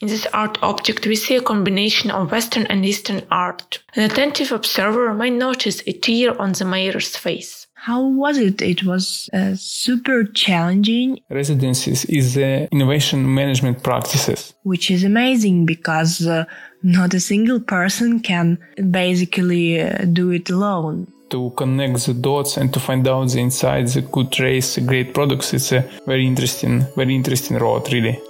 In this art object, we see a combination of Western and Eastern art. An attentive observer might notice a tear on the mayor's face. How was it? It was uh, super challenging. Residencies is uh, innovation management practices. Which is amazing because uh, not a single person can basically uh, do it alone. To connect the dots and to find out the insights that could raise great products, it's a very interesting, very interesting road, really.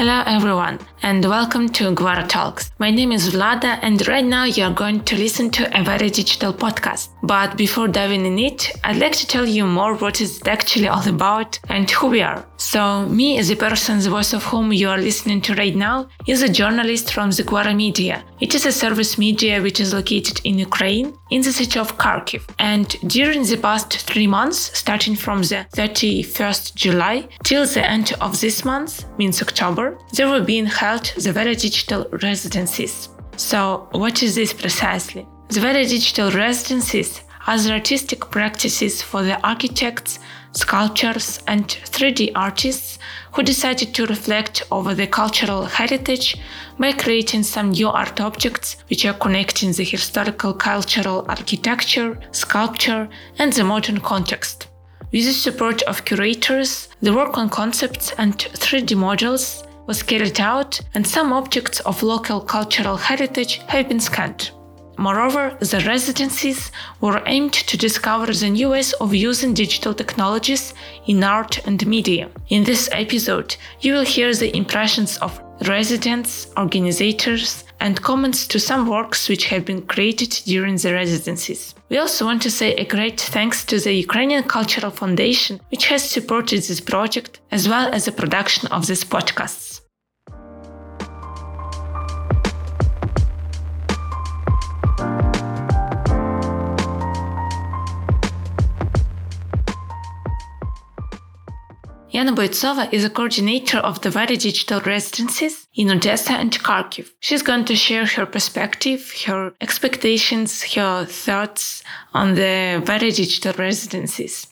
Hello everyone and welcome to Gwara Talks. My name is Vlada and right now you are going to listen to a very digital podcast. But before diving in it, I'd like to tell you more what it's actually all about and who we are. So me as the voice of whom you are listening to right now is a journalist from the Gwara Media. It is a service media which is located in Ukraine in the city of Kharkiv. And during the past three months, starting from the 31st July till the end of this month, means October, there will be held the Very Digital Residencies. So, what is this precisely? The Very Digital Residencies are the artistic practices for the architects, sculptors, and 3D artists who decided to reflect over the cultural heritage by creating some new art objects which are connecting the historical cultural architecture, sculpture, and the modern context. With the support of curators, the work on concepts and 3D models was carried out, and some objects of local cultural heritage have been scanned. Moreover, the residencies were aimed to discover the new ways of using digital technologies in art and media. In this episode, you will hear the impressions of residents, organizers, and comments to some works which have been created during the residencies. We also want to say a great thanks to the Ukrainian Cultural Foundation, which has supported this project, as well as the production of this podcasts. Yana Boitsova is a coordinator of the Very Digital Residencies in Odessa and Kharkiv. She's going to share her perspective, her expectations, her thoughts on the Very Digital Residencies.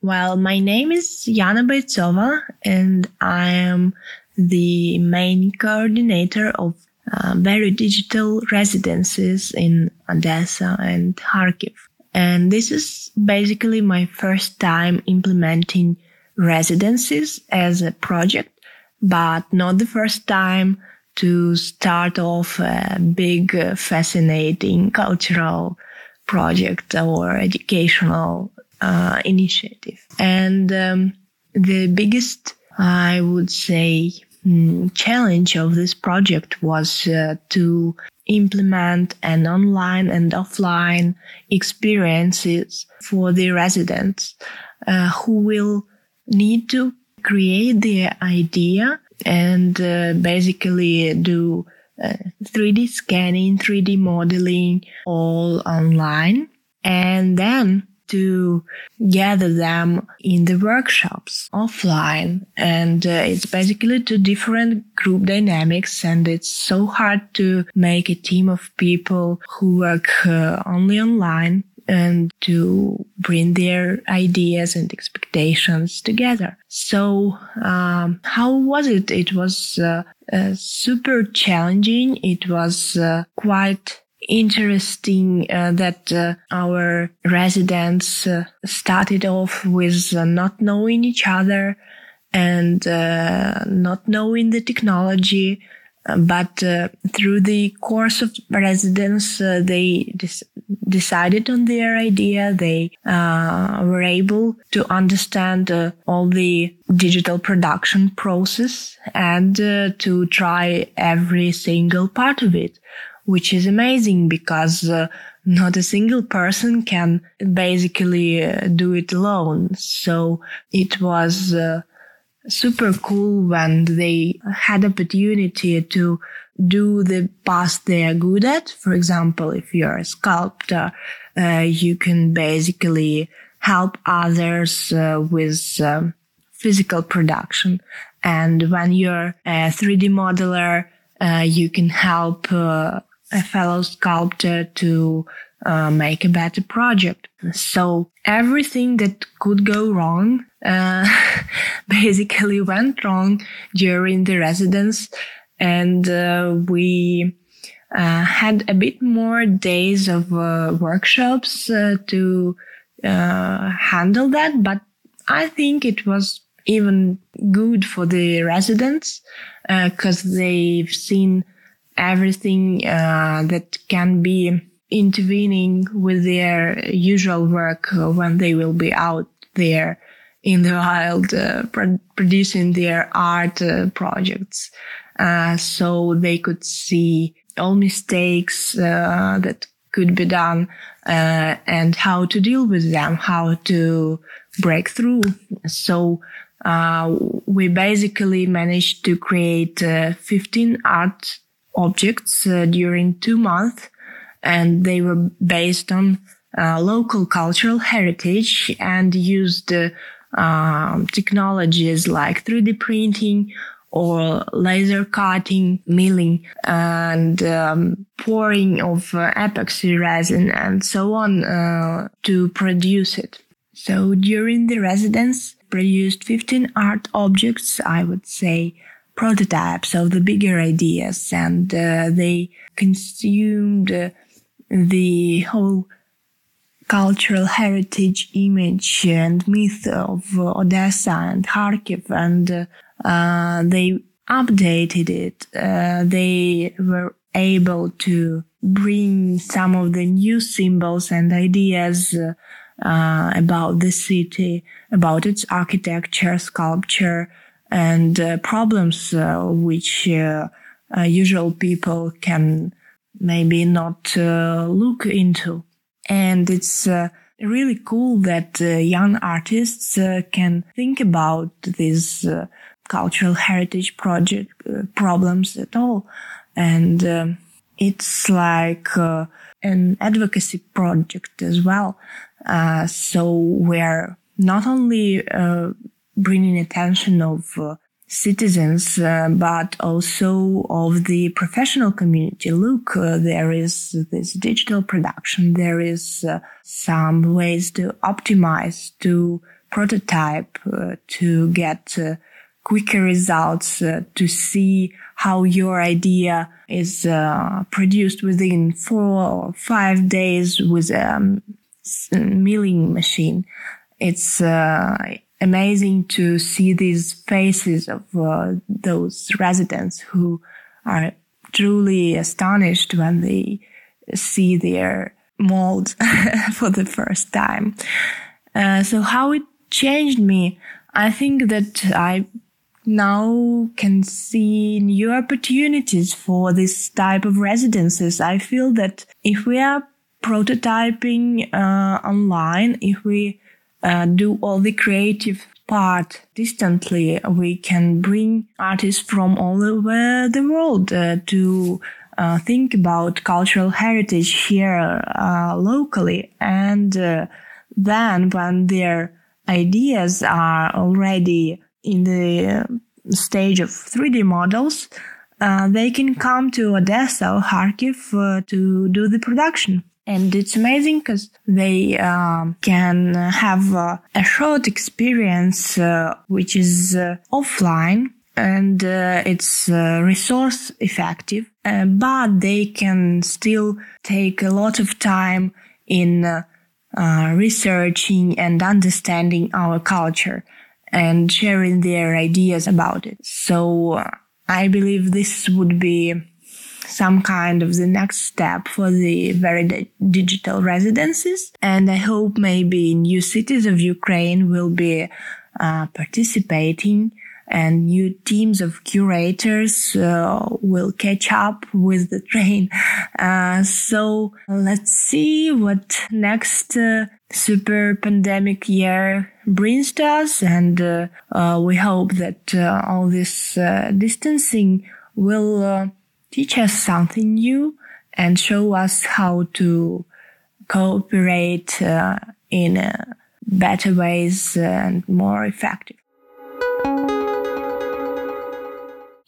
Well, my name is Yana Boitsova and I am the main coordinator of uh, Very Digital Residencies in Odessa and Kharkiv. And this is basically my first time implementing residencies as a project, but not the first time to start off a big, uh, fascinating cultural project or educational uh, initiative. And um, the biggest, I would say, mm, challenge of this project was uh, to implement an online and offline experiences for the residents uh, who will need to create the idea and uh, basically do uh, 3D scanning, 3D modeling all online. And then to gather them in the workshops offline. And uh, it's basically two different group dynamics. And it's so hard to make a team of people who work uh, only online and to bring their ideas and expectations together. So, um, how was it? It was uh, uh, super challenging. It was uh, quite interesting uh, that uh, our residents uh, started off with uh, not knowing each other and uh, not knowing the technology. Uh, but through the course of residence, they decided on their idea. They were able to understand all the digital production process and to try every single part of it which is amazing because uh, not a single person can basically uh, do it alone. So it was uh, super cool when they had opportunity to do the past they are good at. For example, if you're a sculptor, uh, you can basically help others uh, with um, physical production. And when you're a 3D modeler, uh, you can help uh, a fellow sculptor to uh, make a better project. So everything that could go wrong uh, basically went wrong during the residence, and uh, we uh, had a bit more days of uh, workshops uh, to handle that. But I think it was even good for the residents because they've seen everything that can be intervening with their usual work when they will be out there in the wild uh, pro- producing their art uh, projects. Uh, so they could see all mistakes uh, that could be done uh, and how to deal with them how to break through. So uh, we basically managed to create 15 art objects during two months and they were based on uh, local cultural heritage and used uh, um, technologies like 3D printing or laser cutting, milling, and um, pouring of uh, epoxy resin and so on uh, to produce it. So during the residence, produced 15 art objects, I would say prototypes of the bigger ideas, and uh, they consumed uh, the whole cultural heritage image and myth of Odessa and Kharkiv and uh, they updated it. Uh, they were able to bring some of the new symbols and ideas uh, about the city, about its architecture, sculpture, and uh, problems uh, which uh, usual people can maybe not uh, look into. And it's uh, really cool that uh, young artists uh, can think about these uh, cultural heritage project uh, problems at all. And um, it's like an advocacy project as well. so we're not only bringing attention of citizens, uh, but also of the professional community. Look, uh, there is this digital production. There is uh, some ways to optimize, to prototype, uh, to get uh, quicker results, uh, to see how your idea is produced within four or five days with a um, milling machine. It's amazing to see these faces of uh, those residents who are truly astonished when they see their mold for the first time. Uh, so how it changed me, I think that I now can see new opportunities for this type of residences. I feel that if we are prototyping uh, online, if we uh, do all the creative part distantly, we can bring artists from all over the world uh, to uh, think about cultural heritage here uh, locally. And uh, then when their ideas are already in the stage of 3D models, they can come to Odessa or Kharkiv to do the production. And it's amazing because they um, can have uh, a short experience, uh, which is uh, offline and uh, it's uh, resource effective, uh, but they can still take a lot of time in researching and understanding our culture and sharing their ideas about it. So I believe this would be some kind of the next step for the very di- digital residences. And I hope maybe new cities of Ukraine will be uh, participating and new teams of curators uh, will catch up with the train. Uh, so let's see what next uh, super pandemic year brings to us. And uh, uh, we hope that uh, all this distancing will teach us something new and show us how to cooperate uh, in uh, better ways and more effective.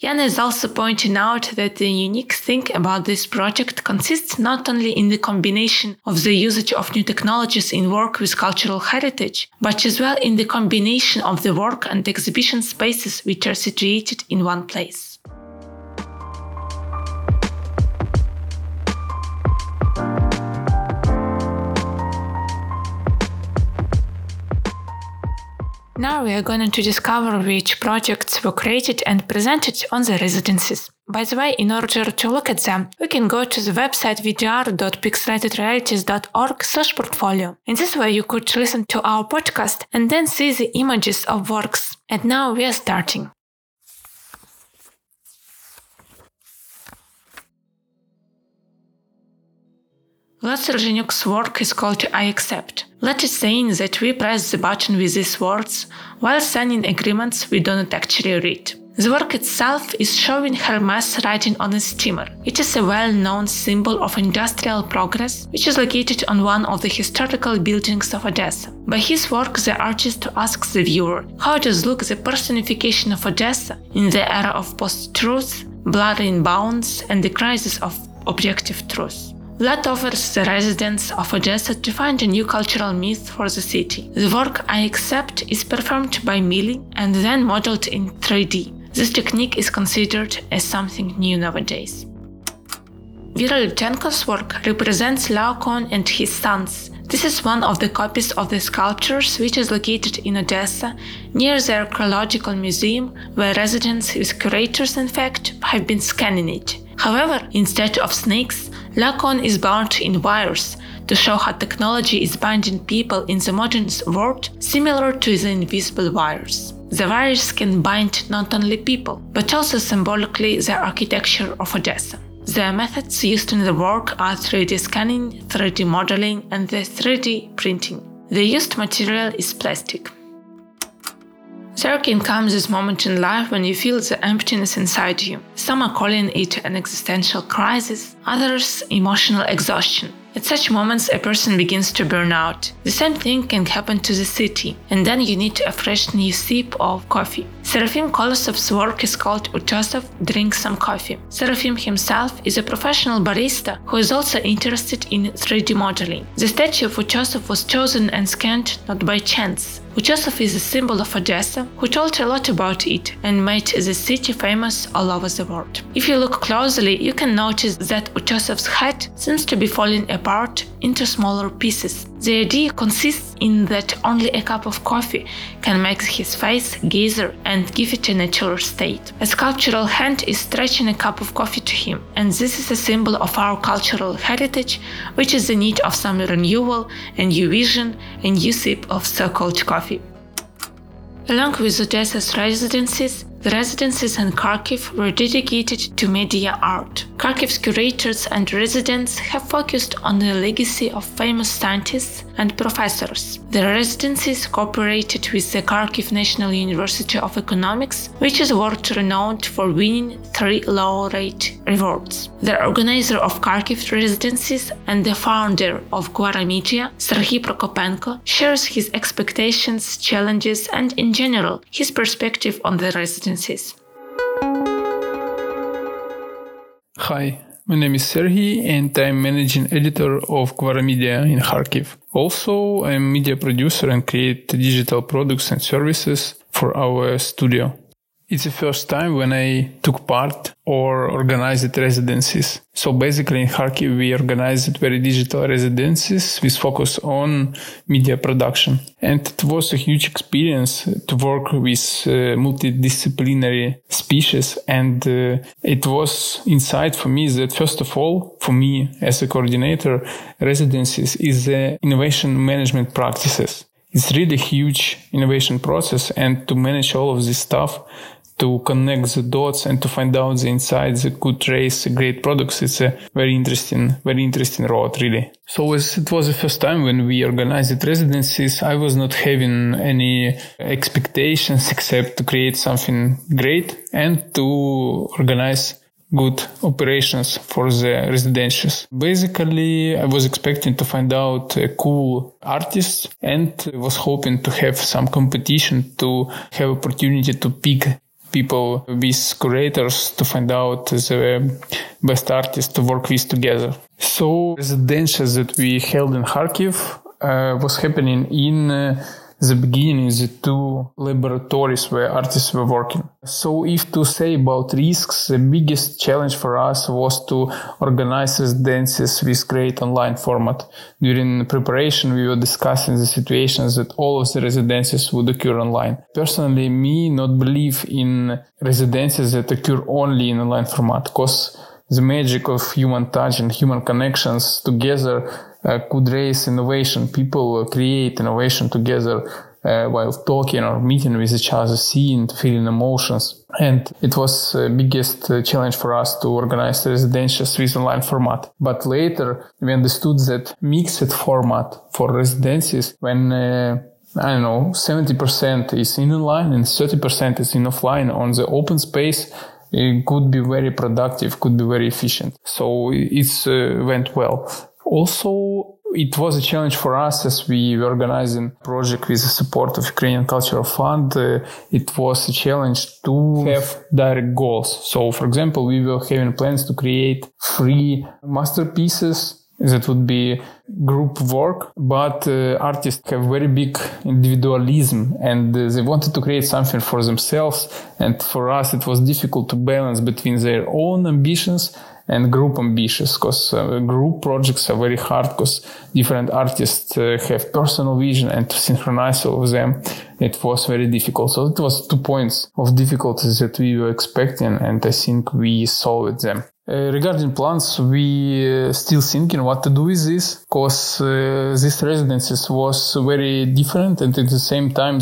Jan is also pointing out that the unique thing about this project consists not only in the combination of the usage of new technologies in work with cultural heritage, but as well in the combination of the work and exhibition spaces which are situated in one place. Now we are going to discover which projects were created and presented on the residencies. By the way, in order to look at them, we can go to the website vdr.pixelatedrealities.org slash portfolio. In this way, you could listen to our podcast and then see the images of works. And now we are starting. Vlad Sergenyuk's work is called I Accept. Let us saying that we press the button with these words while signing agreements we do not actually read. The work itself is showing Hermes riding on a steamer. It is a well-known symbol of industrial progress, which is located on one of the historical buildings of Odessa. By his work, the artist asks the viewer how does look the personification of Odessa in the era of post-truth, blurring bounds, and the crisis of objective truth. Vlad offers the residents of Odessa to find a new cultural myth for the city. The work I accept is performed by milling and then modeled in 3D. This technique is considered as something new nowadays. Vera Lutsenko's work represents Laocoon and his sons. This is one of the copies of the sculptures which is located in Odessa near the archaeological museum where residents with curators in fact have been scanning it. However, instead of snakes, Laocoon is bound in wires to show how technology is binding people in the modern world similar to the invisible wires. The wires can bind not only people, but also symbolically the architecture of Odessa. The methods used in the work are 3D scanning, 3D modeling, and the 3D printing. The used material is plastic. There can come this moment in life when you feel the emptiness inside you. Some are calling it an existential crisis, others emotional exhaustion. At such moments, a person begins to burn out. The same thing can happen to the city, and then you need a fresh new sip of coffee. Serafim Kolosov's work is called Utesov Drink Some Coffee. Serafim himself is a professional barista who is also interested in 3D modeling. The statue of Utesov was chosen and scanned not by chance. Utesov is a symbol of Odessa who told a lot about it and made the city famous all over the world. If you look closely, you can notice that Utesov's head seems to be falling apart into smaller pieces. The idea consists in that only a cup of coffee can make his face gazer and give it a natural state. A sculptural hand is stretching a cup of coffee to him, and this is a symbol of our cultural heritage, which is the need of some renewal, a new vision, a new sip of so-called coffee. Along with Odessa's residences, the residences in Kharkiv were dedicated to media art. Kharkiv's curators and residents have focused on the legacy of famous scientists and professors. The residences cooperated with the Kharkiv National University of Economics, which is world renowned for winning three laureate awards. The organizer of Kharkiv residences and the founder of Gwara Media, Serhiy Prokopenko, shares his expectations, challenges, and in general, his perspective on the residences Hi, my name is Serhiy and I'm managing editor of Gwara Media in Kharkiv. Also, I'm media producer and create digital products and services for our studio. It's the first time when I took part or organized residencies. So basically in Kharkiv, we organized very digital residencies with focus on media production. And it was a huge experience to work with uh, multidisciplinary species. And uh, it was insight for me that first of all, for me as a coordinator, residencies is innovation management practices. It's really huge innovation process and to manage all of this stuff to connect the dots and to find out the insights that could raise great products. It's a very interesting, very interesting road, really. So as it was the first time when we organized residencies, I was not having any expectations except to create something great and to organize good operations for the residentials. Basically, I was expecting to find out a cool artist and was hoping to have some competition to have opportunity to pick people with curators to find out the best artists to work with together. So the residentials that we held in Kharkiv uh, was happening in uh, the beginning the two laboratories where artists were working. So if to say about risks, the biggest challenge for us was to organize residencies with great online format. During preparation, we were discussing the situations that all of the residencies would occur online. Personally, me not believe in residencies that occur only in online format because the magic of human touch and human connections together uh, could raise innovation. People create innovation together uh, while talking or meeting with each other, seeing, feeling emotions. And it was the biggest uh, challenge for us to organize the residentials with online format. But later we understood that mixed format for residences when uh, I don't know, 70% is in online and 30% is in offline on the open space it could be very productive, could be very efficient. So it uh, went well. Also, it was a challenge for us as we were organizing project with the support of Ukrainian Cultural Fund. Uh, it was a challenge to have direct goals. So, for example, we were having plans to create three masterpieces that would be group work, but uh, artists have very big individualism and uh, they wanted to create something for themselves. And for us, it was difficult to balance between their own ambitions and group ambitious because uh, group projects are very hard because different artists uh, have personal vision and to synchronize all of them it was very difficult. So it was two points of difficulties that we were expecting and i think we solved them uh, regarding plans, we uh, still thinking what to do with this because uh, this residences was very different and at the same time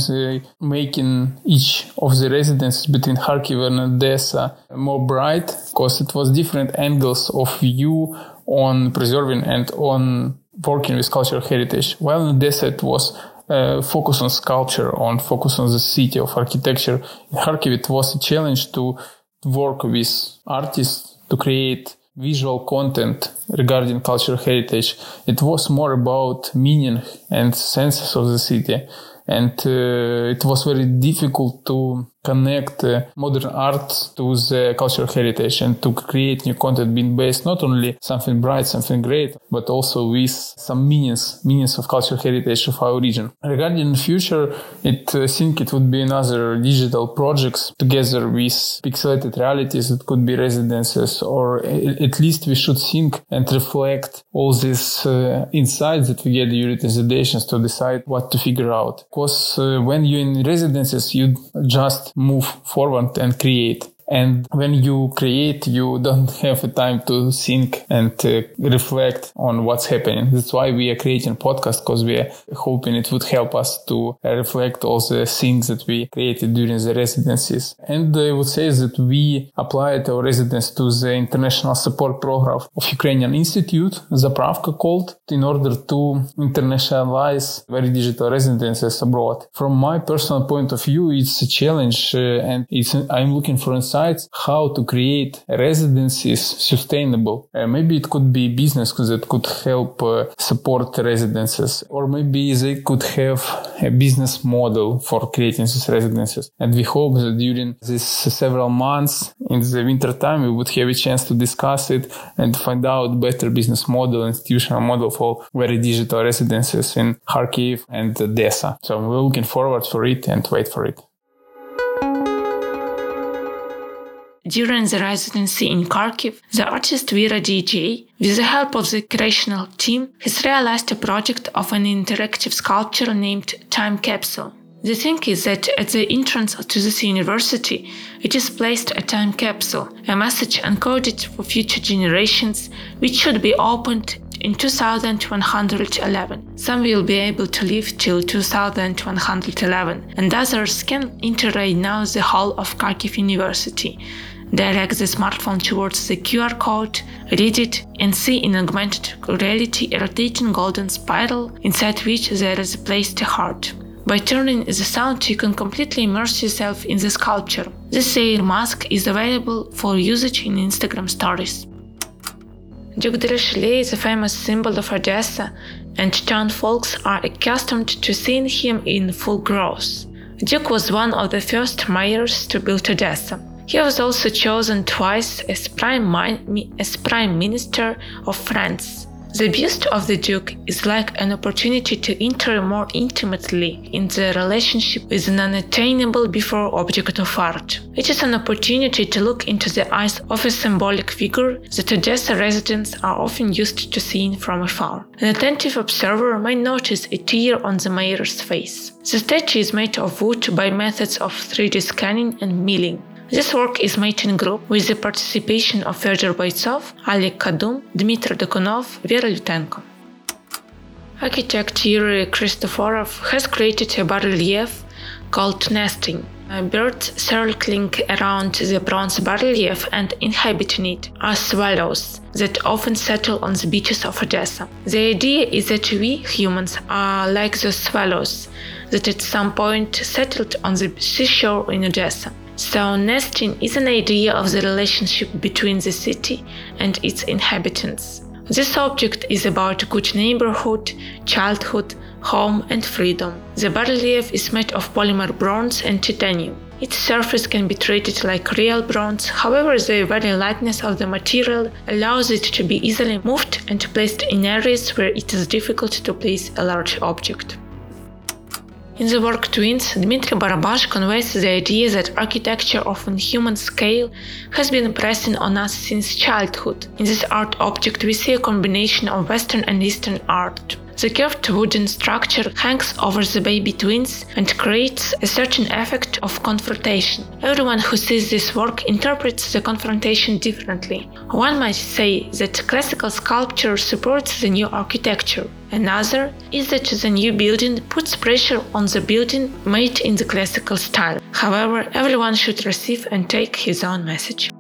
making each of the residences between Kharkiv and Odessa more bright because it was different angles of view on preserving and on working with cultural heritage. While in Odessa it was uh, focus on sculpture, on focus on the city of architecture. In Kharkiv it was a challenge to work with artists to create visual content regarding cultural heritage. It was more about meaning and senses of the city. And uh, it was very difficult to connect uh, modern art to the cultural heritage and to create new content being based not only something bright, something great, but also with some meanings, meanings of cultural heritage of our region. Regarding the future, it, I think it would be another digital projects together with pixelated realities. It could be residences or at least we should think and reflect all these uh, insights that we get during the to decide what to figure out. Because uh, when you're in residences, you just move forward and create. And when you create, you don't have time to think and uh, reflect on what's happening. That's why we are creating a podcast because we are hoping it would help us to reflect all the things that we created during the residencies. And I would say that we applied our residence to the international support program of Ukrainian Institute, Zapravka called, in order to internationalize very digital residences abroad. From my personal point of view, it's a challenge uh, and it's, I'm looking for insights how to create residencies sustainable. Uh, maybe it could be business that could help uh, support residences, or maybe they could have a business model for creating these residences. And we hope that during these several months in the winter time, we would have a chance to discuss it and find out better business model, institutional model for very digital residences in Kharkiv and Odessa. So we're looking forward for it and wait for it. During the residency in Kharkiv, the artist Vera DJ, with the help of the creational team, has realized a project of an interactive sculpture named Time Capsule. The thing is that at the entrance to this university, it is placed a time capsule, a message encoded for future generations, which should be opened in 2111. Some will be able to live till 2111, and others can enter right now the hall of Kharkiv University direct the smartphone towards the QR code, read it, and see in augmented reality a rotating golden spiral inside which there is a placed heart. By turning the sound, you can completely immerse yourself in the sculpture. This air mask is available for usage in Instagram stories. Duke de Richelieu is a famous symbol of Odessa, and town folks are accustomed to seeing him in full growth. Duke was one of the first mayors to build Odessa. He was also chosen twice as prime, as prime minister of France. The bust of the Duke is like an opportunity to enter more intimately in the relationship with an unattainable before object of art. It is an opportunity to look into the eyes of a symbolic figure that Odessa residents are often used to seeing from afar. An attentive observer might notice a tear on the mayor's face. The statue is made of wood by methods of 3D scanning and milling. This work is made in group with the participation of Fyodor Boytsov, Alek Kadum, Dmitry Dokonov, Vera Lutenko. Architect Yuri Kristoforov has created a bas-relief called Nesting. Birds circling around the bronze bas-relief and inhabiting it are swallows that often settle on the beaches of Odessa. The idea is that we, humans, are like those swallows that at some point settled on the seashore in Odessa. So, nesting is an idea of the relationship between the city and its inhabitants. This object is about good neighborhood, childhood, home, and freedom. The bas-relief is made of polymer bronze and titanium. Its surface can be treated like real bronze, however, the very lightness of the material allows it to be easily moved and placed in areas where it is difficult to place a large object. In the work Twins, Dmitry Barabash conveys the idea that architecture of a human scale has been pressing on us since childhood. In this art object, we see a combination of Western and Eastern art. The curved wooden structure hangs over the baby twins and creates a certain effect of confrontation. Everyone who sees this work interprets the confrontation differently. One might say that classical sculpture supports the new architecture. Another is that the new building puts pressure on the building made in the classical style. However, everyone should receive and take his own message.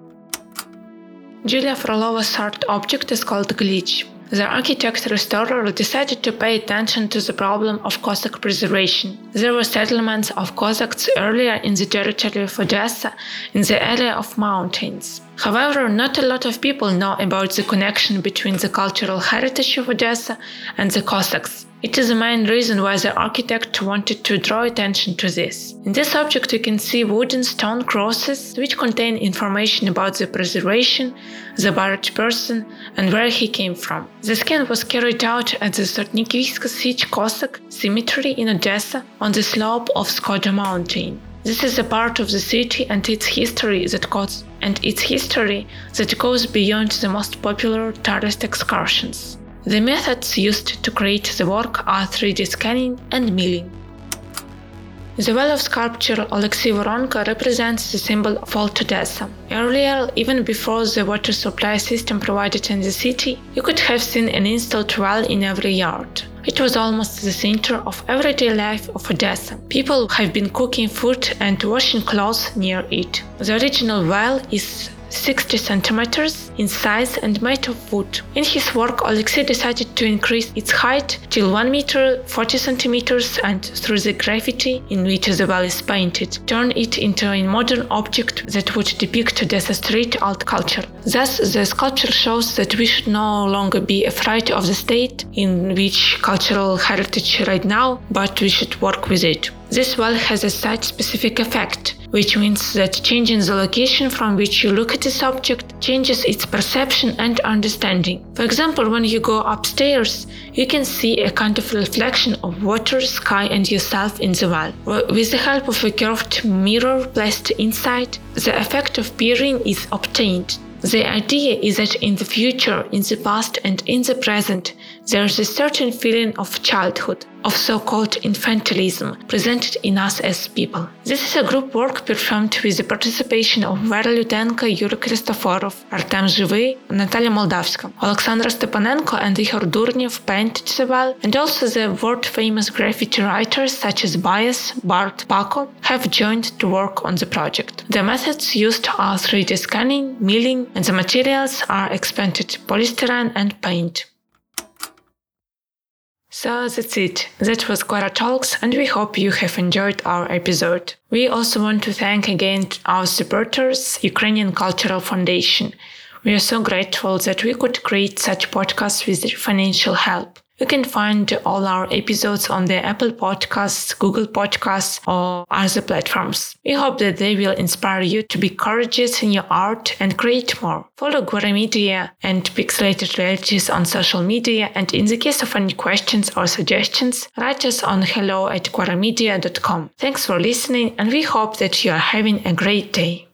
Julia Frolova's art object is called Glitch. The architect restorer decided to pay attention to the problem of Cossack preservation. There were settlements of Cossacks earlier in the territory of Odessa in the area of mountains. However, not a lot of people know about the connection between the cultural heritage of Odessa and the Cossacks. It is the main reason why the architect wanted to draw attention to this. In this object you can see wooden stone crosses which contain information about the preservation, the buried person, and where he came from. The scan was carried out at the Sotnikivska Sich Cossack cemetery in Odessa on the slope of Skoda mountain. This is a part of the city and its history that goes and its history that goes beyond the most popular tourist excursions. The methods used to create the work are 3D scanning and milling. The well of sculpture Alexei Voronko represents the symbol of Old Odessa. Earlier, even before the water supply system provided in the city, you could have seen an installed well in every yard. It was almost the center of everyday life of Odessa. People have been cooking food and washing clothes near it. The original well is 60 centimeters in size and made of wood. In his work, Alexei decided to increase its height till 1 meter 40 centimeters and through the graffiti in which the well is painted, turn it into a modern object that would depict the street art culture. Thus, the sculpture shows that we should no longer be afraid of the state in which cultural heritage right now, but we should work with it. This well has a site-specific effect, which means that changing the location from which you look at a subject changes its perception and understanding. For example, when you go upstairs, you can see a kind of reflection of water, sky, and yourself in the well. With the help of a curved mirror placed inside, the effect of peering is obtained. The idea is that in the future, in the past, and in the present, there is a certain feeling of childhood, of so-called infantilism presented in us as people. This is a group work performed with the participation of Vera Lutenko, Yuri Christoforov, Artem Zhivy, Natalia Moldavska, Alexandra Stepanenko and Ihor Durnev painted the well, and also the world-famous graffiti writers such as Bias, Bart, Paco have joined to work on the project. The methods used are 3D scanning, milling, and the materials are expanded polystyrene and paint. So that's it. That was Gwara Talks, and we hope you have enjoyed our episode. We also want to thank again our supporters, Ukrainian Cultural Foundation. We are so grateful that we could create such podcasts with their financial help. You can find all our episodes on the Apple Podcasts, Google Podcasts, or other platforms. We hope that they will inspire you to be courageous in your art and create more. Follow Gwara Media and Pixelated Realities on social media, and in the case of any questions or suggestions, write us on hello at gwaramedia.com. Thanks for listening, and we hope that you are having a great day.